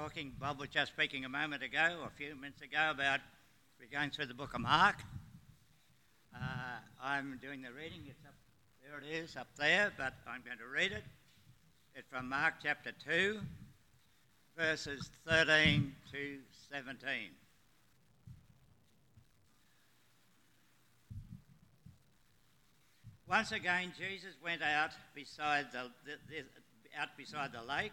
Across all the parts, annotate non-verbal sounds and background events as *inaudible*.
talking, Bob was just speaking a moment ago, a few minutes ago, about we're going through the book of Mark. Uh, I'm doing the reading. It's up there. It is up there, but I'm going to read it. It's from Mark chapter two, verses 13 to 17. Once again, Jesus went out beside the, the, the, out beside the lake,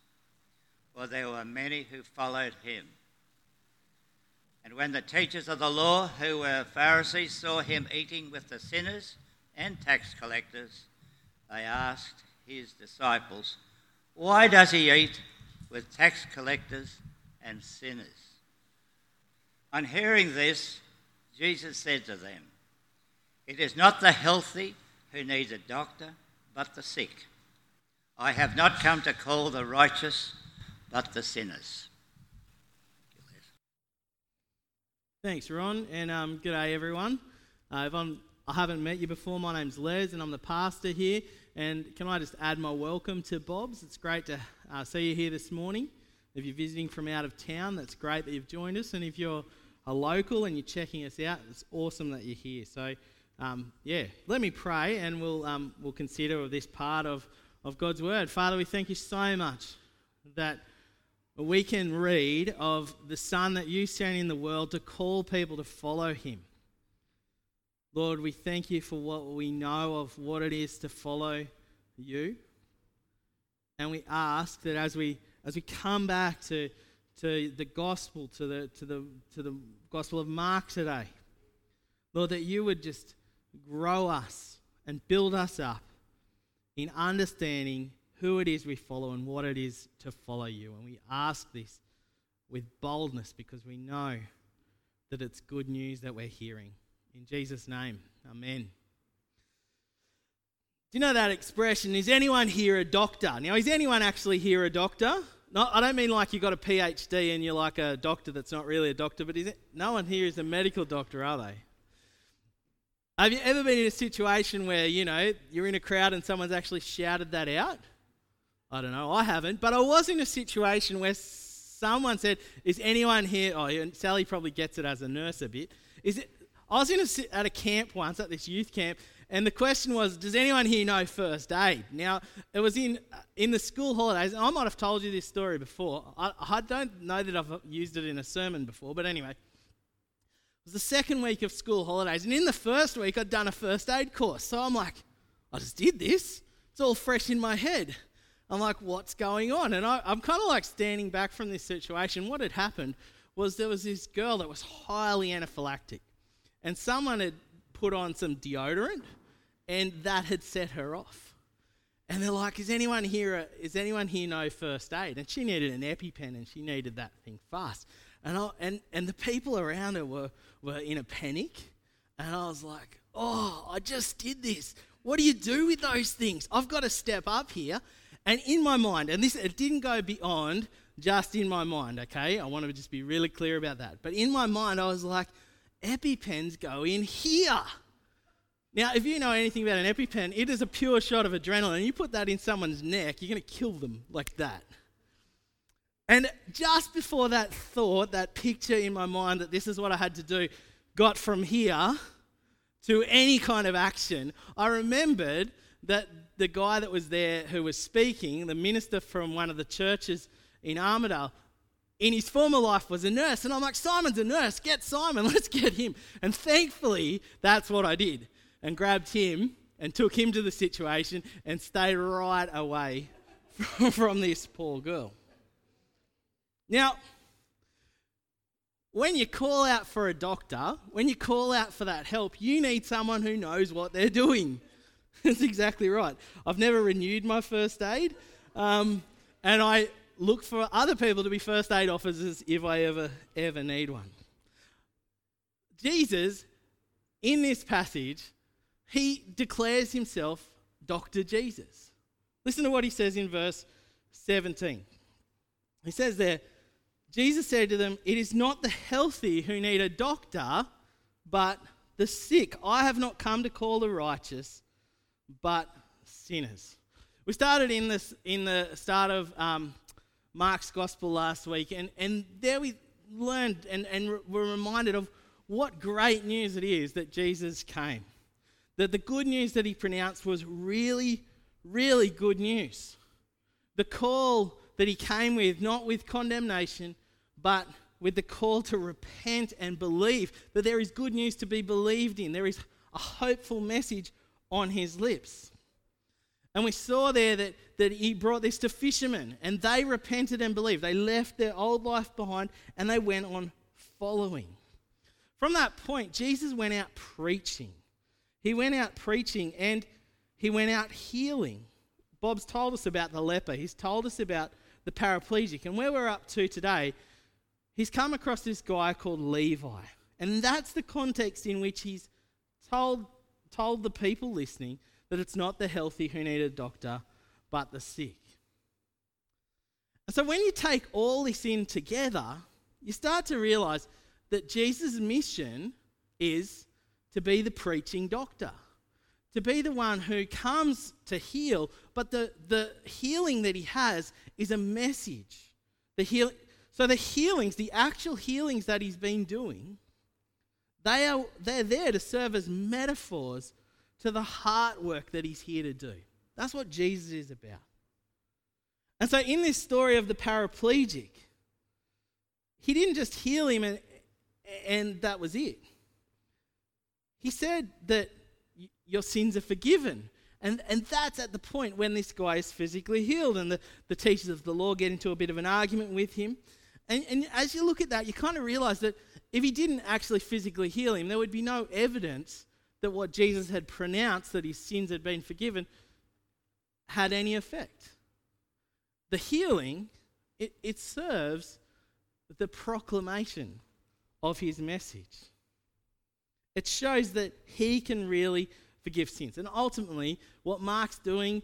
for there were many who followed him. And when the teachers of the law, who were Pharisees, saw him eating with the sinners and tax collectors, they asked his disciples, Why does he eat with tax collectors and sinners? On hearing this, Jesus said to them, it is not the healthy who need a doctor, but the sick. I have not come to call the righteous, but the sinners. Thanks, Ron, and um, good day, everyone. Uh, if I'm, I haven't met you before, my name's Les, and I'm the pastor here. And can I just add my welcome to Bob's? It's great to uh, see you here this morning. If you're visiting from out of town, that's great that you've joined us. And if you're a local and you're checking us out, it's awesome that you're here. So um, yeah, let me pray and we'll, um, we'll consider this part of, of God's Word. Father, we thank you so much that we can read of the Son that you sent in the world to call people to follow him. Lord, we thank you for what we know of what it is to follow you. And we ask that as we as we come back to, to the gospel, to the, to, the, to the gospel of Mark today, Lord, that you would just grow us and build us up in understanding who it is we follow and what it is to follow you. And we ask this with boldness because we know that it's good news that we're hearing. In Jesus' name, amen. Do you know that expression? Is anyone here a doctor? Now, is anyone actually here a doctor? No, I don't mean like you got a PhD and you're like a doctor that's not really a doctor, but is it, no one here is a medical doctor, are they? Have you ever been in a situation where, you know, you're in a crowd and someone's actually shouted that out? I don't know, I haven't, but I was in a situation where someone said, Is anyone here? Oh, and Sally probably gets it as a nurse a bit. Is it? I was in a, at a camp once, at this youth camp, and the question was, Does anyone here know first aid? Now, it was in, in the school holidays, and I might have told you this story before. I, I don't know that I've used it in a sermon before, but anyway. It was the second week of school holidays, and in the first week, I'd done a first aid course. So I'm like, I just did this. It's all fresh in my head. I'm like, what's going on? And I, am kind of like standing back from this situation. What had happened was there was this girl that was highly anaphylactic, and someone had put on some deodorant, and that had set her off. And they're like, "Is anyone here? Uh, is anyone here know first aid?" And she needed an EpiPen, and she needed that thing fast. And, I, and, and the people around her were, were in a panic. And I was like, oh, I just did this. What do you do with those things? I've got to step up here. And in my mind, and this it didn't go beyond just in my mind, okay? I want to just be really clear about that. But in my mind, I was like, EpiPens go in here. Now, if you know anything about an EpiPen, it is a pure shot of adrenaline. You put that in someone's neck, you're going to kill them like that. And just before that thought, that picture in my mind that this is what I had to do, got from here to any kind of action, I remembered that the guy that was there who was speaking, the minister from one of the churches in Armadale, in his former life was a nurse. And I'm like, Simon's a nurse. Get Simon. *laughs* Let's get him. And thankfully, that's what I did and grabbed him and took him to the situation and stayed right away *laughs* from this poor girl. Now, when you call out for a doctor, when you call out for that help, you need someone who knows what they're doing. *laughs* That's exactly right. I've never renewed my first aid. Um, and I look for other people to be first aid officers if I ever, ever need one. Jesus, in this passage, he declares himself Dr. Jesus. Listen to what he says in verse 17. He says there, Jesus said to them, It is not the healthy who need a doctor, but the sick. I have not come to call the righteous, but sinners. We started in this in the start of um, Mark's gospel last week, and, and there we learned and, and were reminded of what great news it is that Jesus came. That the good news that he pronounced was really, really good news. The call that he came with, not with condemnation, but with the call to repent and believe that there is good news to be believed in. There is a hopeful message on his lips. And we saw there that, that he brought this to fishermen, and they repented and believed. They left their old life behind and they went on following. From that point, Jesus went out preaching. He went out preaching and he went out healing. Bob's told us about the leper, he's told us about the paraplegic. And where we're up to today, he's come across this guy called Levi. And that's the context in which he's told, told the people listening that it's not the healthy who need a doctor, but the sick. So when you take all this in together, you start to realize that Jesus' mission is to be the preaching doctor, to be the one who comes to heal, but the, the healing that he has is a message. The heal, so the healings, the actual healings that he's been doing, they are they're there to serve as metaphors to the heart work that he's here to do. That's what Jesus is about. And so, in this story of the paraplegic, he didn't just heal him and, and that was it. He said that your sins are forgiven. And, and that's at the point when this guy is physically healed. And the, the teachers of the law get into a bit of an argument with him. And, and as you look at that, you kind of realize that if he didn't actually physically heal him, there would be no evidence that what Jesus had pronounced, that his sins had been forgiven, had any effect. The healing, it, it serves the proclamation of his message. It shows that he can really forgive sins. And ultimately, what Mark's doing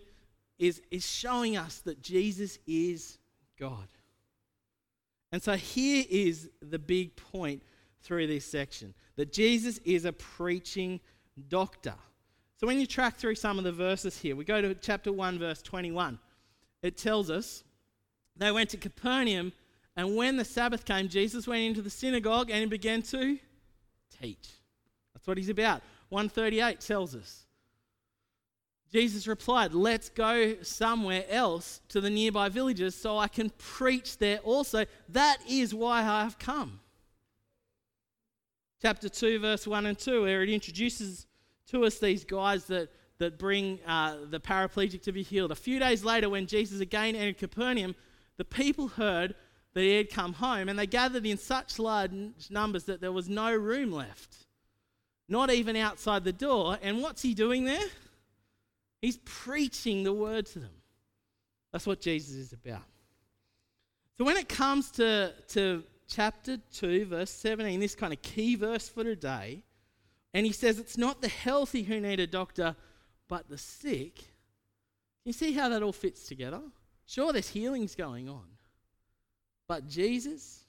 is, is showing us that Jesus is God. And so here is the big point through this section that Jesus is a preaching doctor. So when you track through some of the verses here, we go to chapter 1, verse 21. It tells us they went to Capernaum, and when the Sabbath came, Jesus went into the synagogue and he began to teach. That's what he's about. 138 tells us. Jesus replied, Let's go somewhere else to the nearby villages so I can preach there also. That is why I have come chapter 2, verse 1 and 2, where it introduces to us these guys that, that bring uh, the paraplegic to be healed. A few days later, when Jesus again entered Capernaum, the people heard that he had come home, and they gathered in such large numbers that there was no room left, not even outside the door. And what's he doing there? He's preaching the word to them. That's what Jesus is about. So when it comes to, to chapter 2, verse 17, this kind of key verse for today. And he says it's not the healthy who need a doctor, but the sick. You see how that all fits together? Sure, there's healings going on. But Jesus,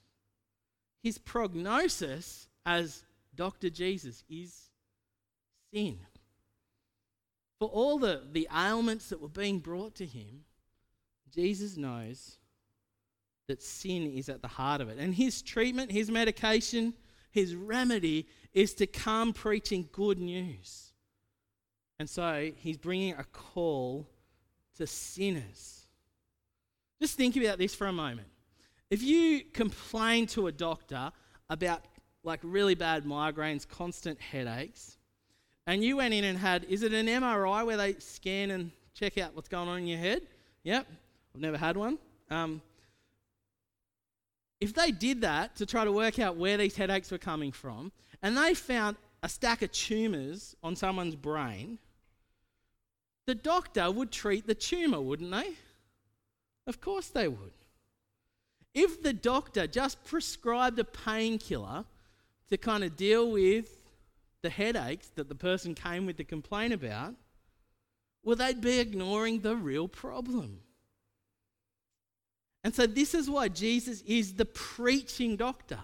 his prognosis as Dr. Jesus is sin. For all the, the ailments that were being brought to him, Jesus knows that sin is at the heart of it. And his treatment, his medication, his remedy is to come preaching good news. And so he's bringing a call to sinners. Just think about this for a moment. If you complain to a doctor about like really bad migraines, constant headaches, and you went in and had, is it an MRI where they scan and check out what's going on in your head? Yep, I've never had one. Um, if they did that to try to work out where these headaches were coming from, and they found a stack of tumours on someone's brain, the doctor would treat the tumour, wouldn't they? Of course they would. If the doctor just prescribed a painkiller to kind of deal with the headaches that the person came with to complain about, well, they'd be ignoring the real problem. And so, this is why Jesus is the preaching doctor.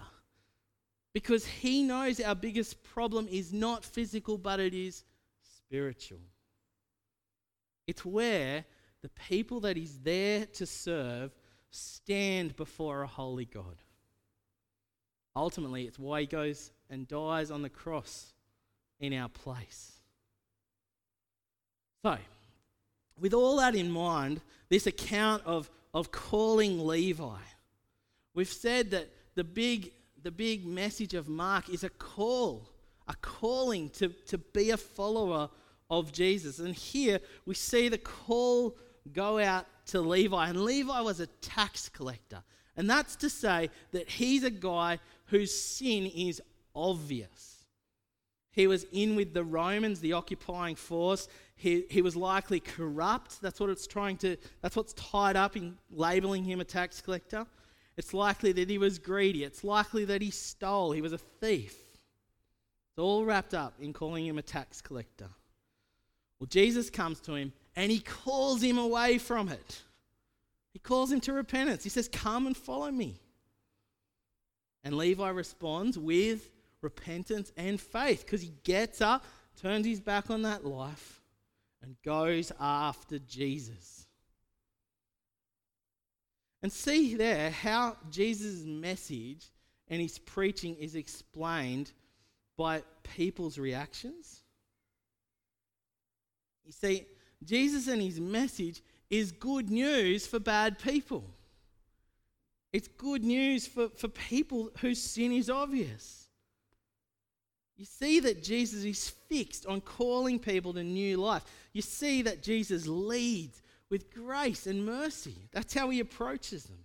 Because he knows our biggest problem is not physical, but it is spiritual. It's where the people that he's there to serve stand before a holy God. Ultimately, it's why he goes and dies on the cross in our place. So, with all that in mind, this account of, of calling Levi, we've said that the big, the big message of Mark is a call, a calling to, to be a follower of Jesus. And here we see the call go out to Levi. And Levi was a tax collector. And that's to say that he's a guy whose sin is obvious. He was in with the Romans, the occupying force. He, he was likely corrupt. That's what it's trying to, that's what's tied up in labeling him a tax collector. It's likely that he was greedy. It's likely that he stole. He was a thief. It's all wrapped up in calling him a tax collector. Well, Jesus comes to him and he calls him away from it. He calls him to repentance. He says, Come and follow me. And Levi responds with repentance and faith because he gets up, turns his back on that life, and goes after Jesus. And see there how Jesus' message and his preaching is explained by people's reactions. You see, Jesus and his message is good news for bad people. It's good news for, for people whose sin is obvious. You see that Jesus is fixed on calling people to new life. You see that Jesus leads with grace and mercy. That's how he approaches them.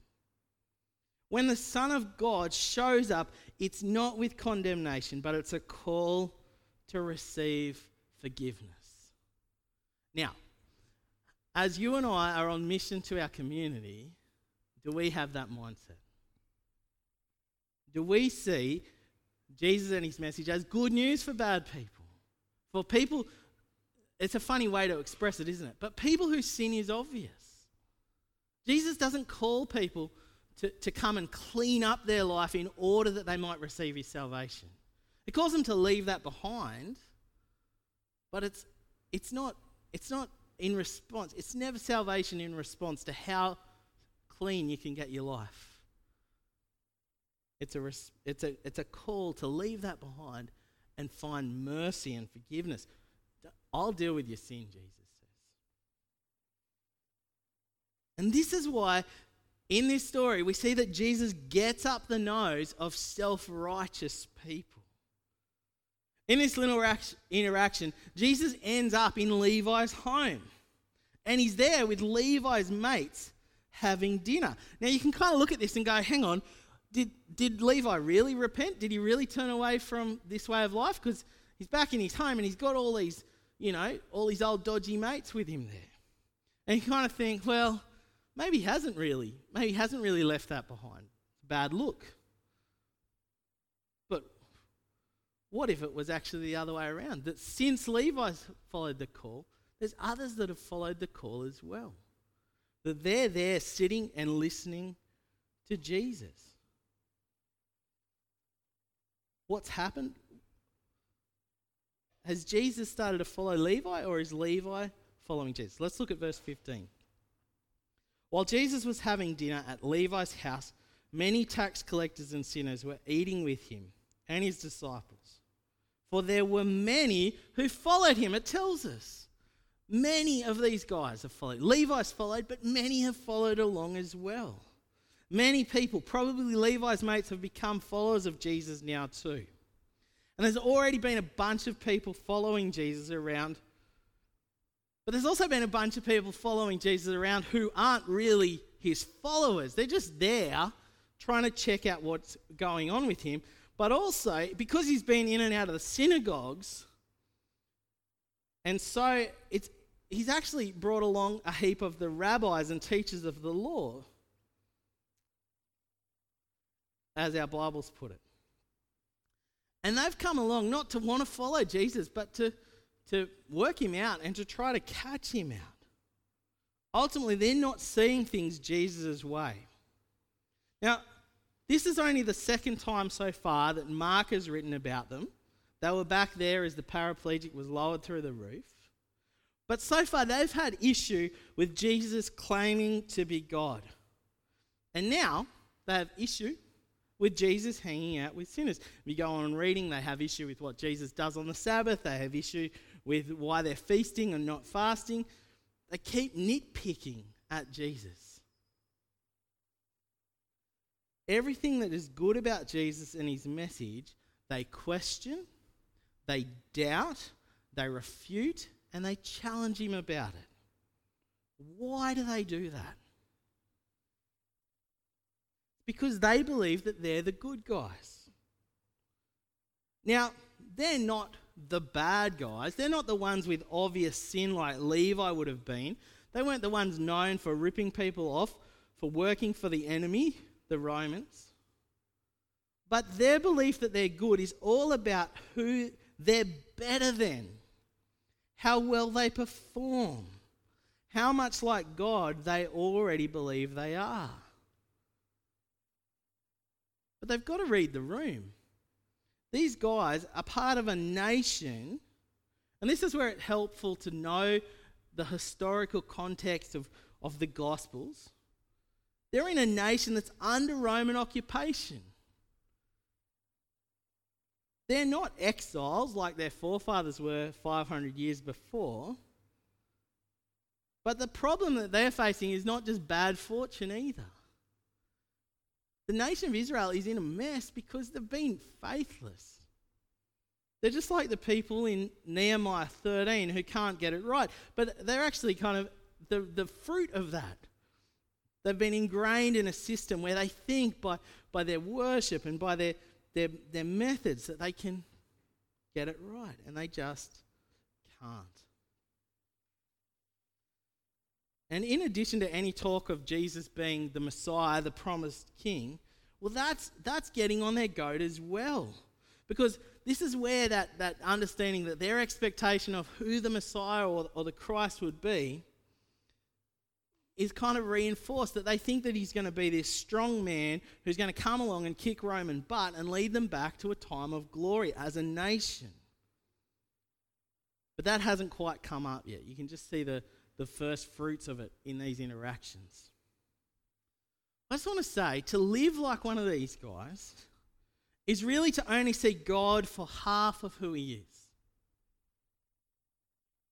When the Son of God shows up, it's not with condemnation, but it's a call to receive forgiveness. Now, as you and I are on mission to our community, do we have that mindset? Do we see Jesus and his message as good news for bad people? For people, it's a funny way to express it, isn't it? But people whose sin is obvious. Jesus doesn't call people to, to come and clean up their life in order that they might receive his salvation. He calls them to leave that behind, but it's, it's, not, it's not in response. It's never salvation in response to how clean you can get your life. It's a, it's a, it's a call to leave that behind and find mercy and forgiveness. I'll deal with your sin, Jesus says. And this is why in this story we see that Jesus gets up the nose of self righteous people. In this little interaction, Jesus ends up in Levi's home. And he's there with Levi's mates having dinner. Now you can kind of look at this and go, hang on, did, did Levi really repent? Did he really turn away from this way of life? Because he's back in his home and he's got all these, you know, all these old dodgy mates with him there. And you kind of think, well, maybe he hasn't really, maybe he hasn't really left that behind. Bad look. But what if it was actually the other way around? That since Levi followed the call, there's others that have followed the call as well. That they're there sitting and listening to Jesus. What's happened? Has Jesus started to follow Levi or is Levi following Jesus? Let's look at verse 15. While Jesus was having dinner at Levi's house, many tax collectors and sinners were eating with him and his disciples. For there were many who followed him, it tells us. Many of these guys have followed. Levi's followed, but many have followed along as well. Many people, probably Levi's mates, have become followers of Jesus now too. And there's already been a bunch of people following Jesus around. But there's also been a bunch of people following Jesus around who aren't really his followers. They're just there trying to check out what's going on with him. But also, because he's been in and out of the synagogues, and so it's, he's actually brought along a heap of the rabbis and teachers of the law. As our Bibles put it. And they've come along not to want to follow Jesus, but to, to work him out and to try to catch him out. Ultimately, they're not seeing things Jesus' way. Now, this is only the second time so far that Mark has written about them. They were back there as the paraplegic was lowered through the roof. But so far, they've had issue with Jesus claiming to be God. And now they have issue with Jesus hanging out with sinners. You go on reading, they have issue with what Jesus does on the Sabbath, they have issue with why they're feasting and not fasting. They keep nitpicking at Jesus. Everything that is good about Jesus and his message, they question, they doubt, they refute, and they challenge him about it. Why do they do that? Because they believe that they're the good guys. Now, they're not the bad guys. They're not the ones with obvious sin like Levi would have been. They weren't the ones known for ripping people off, for working for the enemy, the Romans. But their belief that they're good is all about who they're better than, how well they perform, how much like God they already believe they are. But they've got to read the room. These guys are part of a nation, and this is where it's helpful to know the historical context of, of the Gospels. They're in a nation that's under Roman occupation. They're not exiles like their forefathers were 500 years before. But the problem that they're facing is not just bad fortune either. The nation of Israel is in a mess because they've been faithless. They're just like the people in Nehemiah 13 who can't get it right. But they're actually kind of the, the fruit of that. They've been ingrained in a system where they think by, by their worship and by their, their, their methods that they can get it right. And they just can't. And in addition to any talk of Jesus being the Messiah, the promised king, well, that's, that's getting on their goat as well. Because this is where that, that understanding that their expectation of who the Messiah or, or the Christ would be is kind of reinforced that they think that he's going to be this strong man who's going to come along and kick Roman butt and lead them back to a time of glory as a nation. But that hasn't quite come up yet. You can just see the, the first fruits of it in these interactions. I just want to say to live like one of these guys is really to only see God for half of who He is.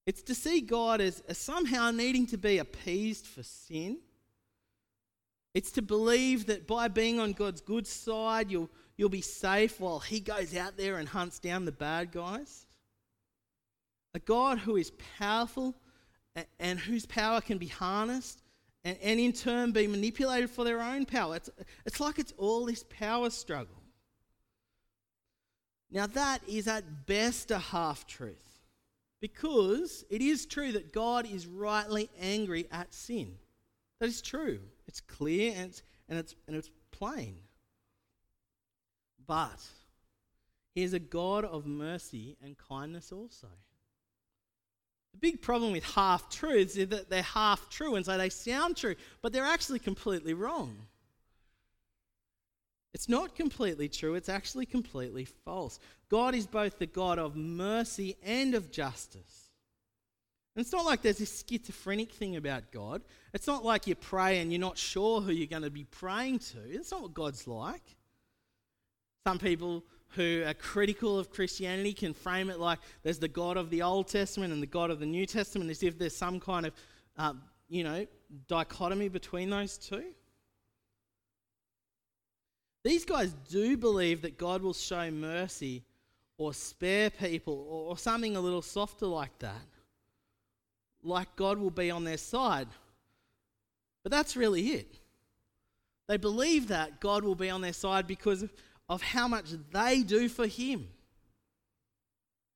It's to see God as, as somehow needing to be appeased for sin. It's to believe that by being on God's good side, you'll, you'll be safe while He goes out there and hunts down the bad guys. A God who is powerful and whose power can be harnessed and, and in turn be manipulated for their own power. It's, it's like it's all this power struggle. Now, that is at best a half truth because it is true that God is rightly angry at sin. That is true. It's clear and it's, and it's, and it's plain. But He is a God of mercy and kindness also. The big problem with half truths is that they're half true, and so they sound true, but they're actually completely wrong. It's not completely true, it's actually completely false. God is both the God of mercy and of justice. And it's not like there's this schizophrenic thing about God. It's not like you pray and you're not sure who you're going to be praying to. It's not what God's like. Some people who are critical of Christianity can frame it like there's the God of the Old Testament and the God of the New Testament, as if there's some kind of, uh, you know, dichotomy between those two. These guys do believe that God will show mercy or spare people or something a little softer like that. Like God will be on their side. But that's really it. They believe that God will be on their side because of how much they do for him.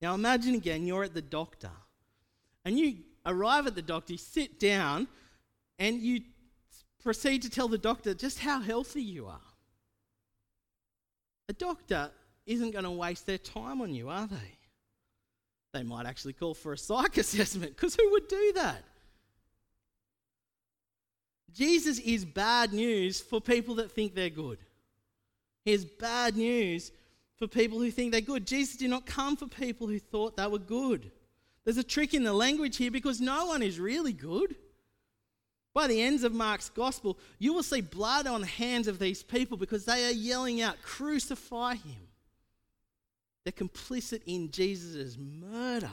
Now imagine again, you're at the doctor and you arrive at the doctor, you sit down, and you proceed to tell the doctor just how healthy you are. A doctor isn't going to waste their time on you, are they? They might actually call for a psych *laughs* assessment because who would do that? Jesus is bad news for people that think they're good. He is bad news for people who think they're good. Jesus did not come for people who thought they were good. There's a trick in the language here because no one is really good. By the ends of Mark's gospel, you will see blood on the hands of these people because they are yelling out, Crucify him. They're complicit in Jesus' murder.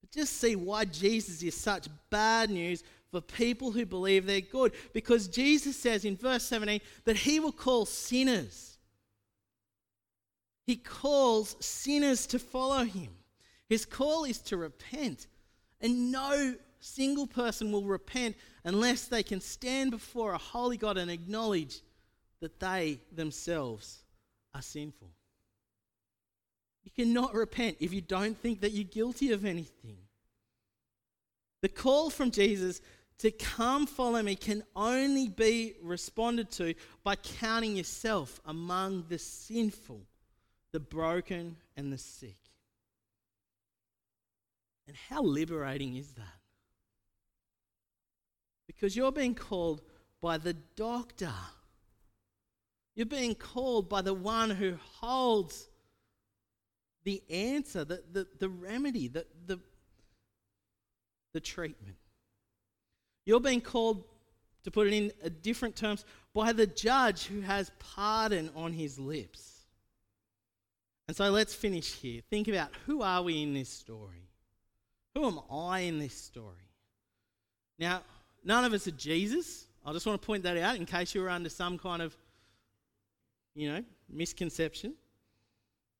But just see why Jesus is such bad news for people who believe they're good. Because Jesus says in verse 17 that he will call sinners. He calls sinners to follow him. His call is to repent. And no single person will repent unless they can stand before a holy God and acknowledge that they themselves are sinful. You cannot repent if you don't think that you're guilty of anything. The call from Jesus to come follow me can only be responded to by counting yourself among the sinful, the broken, and the sick. And how liberating is that? Because you're being called by the doctor you're being called by the one who holds the answer, the, the, the remedy, the, the, the treatment. You're being called, to put it in uh, different terms, by the judge who has pardon on his lips. And so let's finish here. Think about who are we in this story? Who am I in this story? Now, none of us are Jesus. I just want to point that out in case you were under some kind of you know, misconception.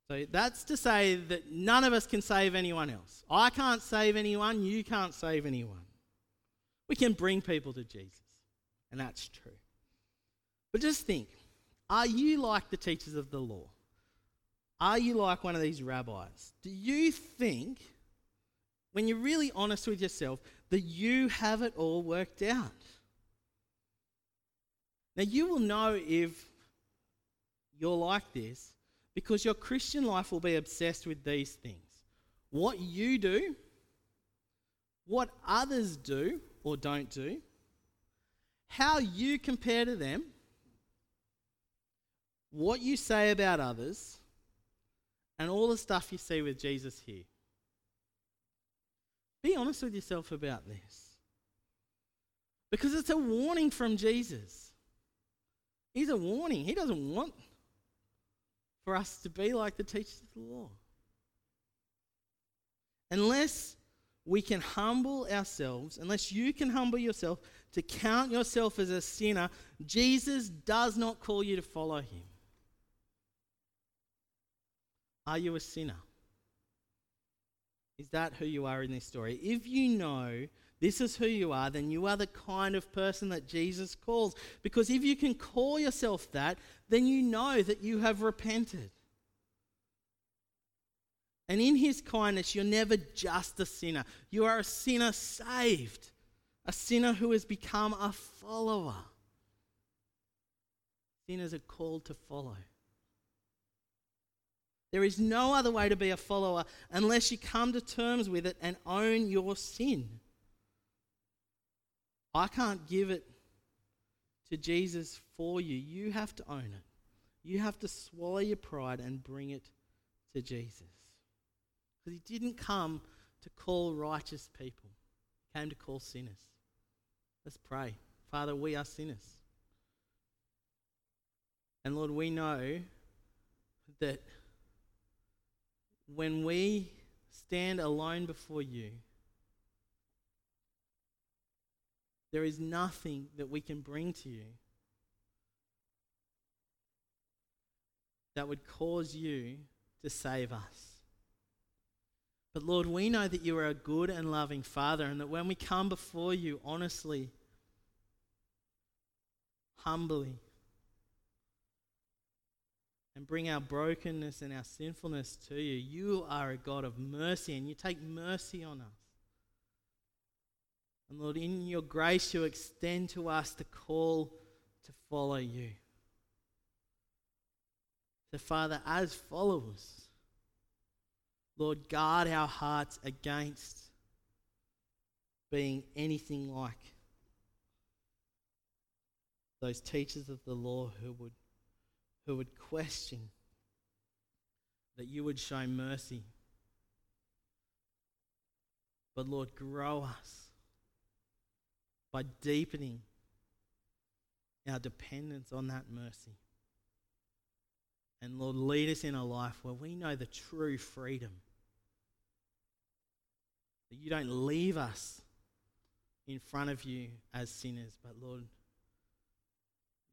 So that's to say that none of us can save anyone else. I can't save anyone, you can't save anyone. We can bring people to Jesus, and that's true. But just think are you like the teachers of the law? Are you like one of these rabbis? Do you think, when you're really honest with yourself, that you have it all worked out? Now, you will know if you're like this because your Christian life will be obsessed with these things. What you do, what others do or don't do, how you compare to them, what you say about others, and all the stuff you see with Jesus here. Be honest with yourself about this. Because it's a warning from Jesus. He's a warning. He doesn't want for us to be like the teachers of the law. Unless we can humble ourselves, unless you can humble yourself to count yourself as a sinner, Jesus does not call you to follow him. Are you a sinner? Is that who you are in this story? If you know this is who you are, then you are the kind of person that Jesus calls. Because if you can call yourself that, then you know that you have repented. And in his kindness, you're never just a sinner. You are a sinner saved, a sinner who has become a follower. Sinners are called to follow. There is no other way to be a follower unless you come to terms with it and own your sin. I can't give it to Jesus for you. You have to own it. You have to swallow your pride and bring it to Jesus. Because he didn't come to call righteous people, he came to call sinners. Let's pray. Father, we are sinners. And Lord, we know that when we stand alone before you, There is nothing that we can bring to you that would cause you to save us. But Lord, we know that you are a good and loving Father, and that when we come before you honestly, humbly, and bring our brokenness and our sinfulness to you, you are a God of mercy, and you take mercy on us. And Lord, in your grace, you extend to us the call to follow you. So, Father, as followers, Lord, guard our hearts against being anything like those teachers of the law who would, who would question that you would show mercy. But Lord, grow us by deepening our dependence on that mercy. And Lord, lead us in a life where we know the true freedom. That you don't leave us in front of you as sinners, but Lord,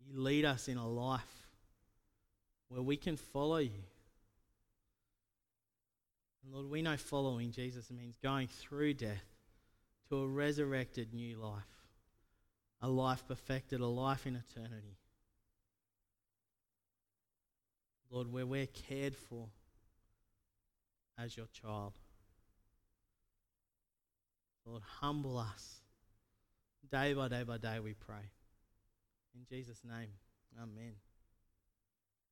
you lead us in a life where we can follow you. And Lord, we know following Jesus means going through death to a resurrected new life, a life perfected, a life in eternity. Lord, where we're cared for as your child. Lord, humble us day by day by day, we pray. In Jesus' name, amen.